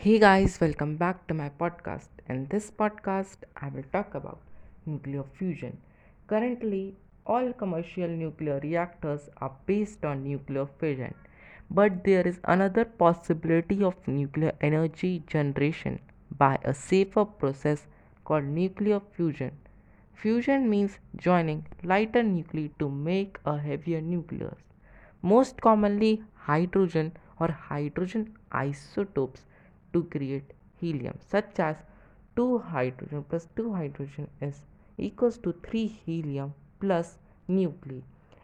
Hey guys, welcome back to my podcast. In this podcast, I will talk about nuclear fusion. Currently, all commercial nuclear reactors are based on nuclear fission, but there is another possibility of nuclear energy generation by a safer process called nuclear fusion. Fusion means joining lighter nuclei to make a heavier nucleus. Most commonly, hydrogen or hydrogen isotopes to create helium, such as 2 hydrogen plus 2 hydrogen is equals to 3 helium plus nuclei.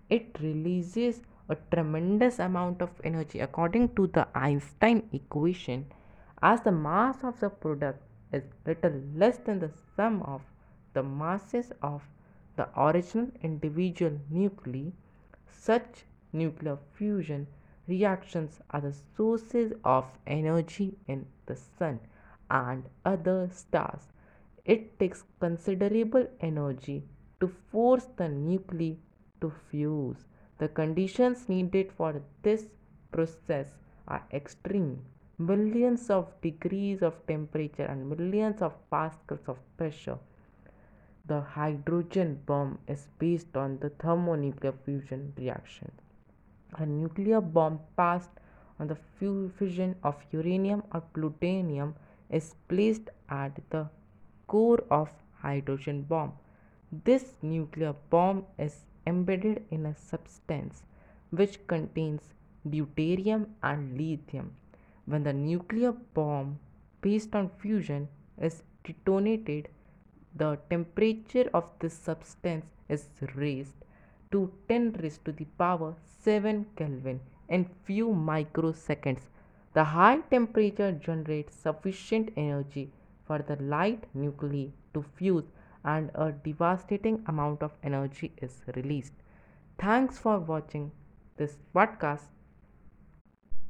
It releases a tremendous amount of energy according to the Einstein equation as the mass of the product is little less than the sum of the masses of the original individual nuclei such nuclear fusion reactions are the sources of energy in the sun and other stars. It takes considerable energy to force the nuclei to fuse. The conditions needed for this process are extreme. Millions of degrees of temperature and millions of pascals of pressure. The hydrogen bomb is based on the thermonuclear fusion reaction. A nuclear bomb passed on the fusion of uranium or plutonium is placed at the core of hydrogen bomb. This nuclear bomb is embedded in a substance which contains deuterium and lithium. When the nuclear bomb based on fusion is detonated, the temperature of this substance is raised to 10 raised to the power 7 Kelvin in few microseconds. The high temperature generates sufficient energy for the light nuclei to fuse and a devastating amount of energy is released. Thanks for watching this podcast.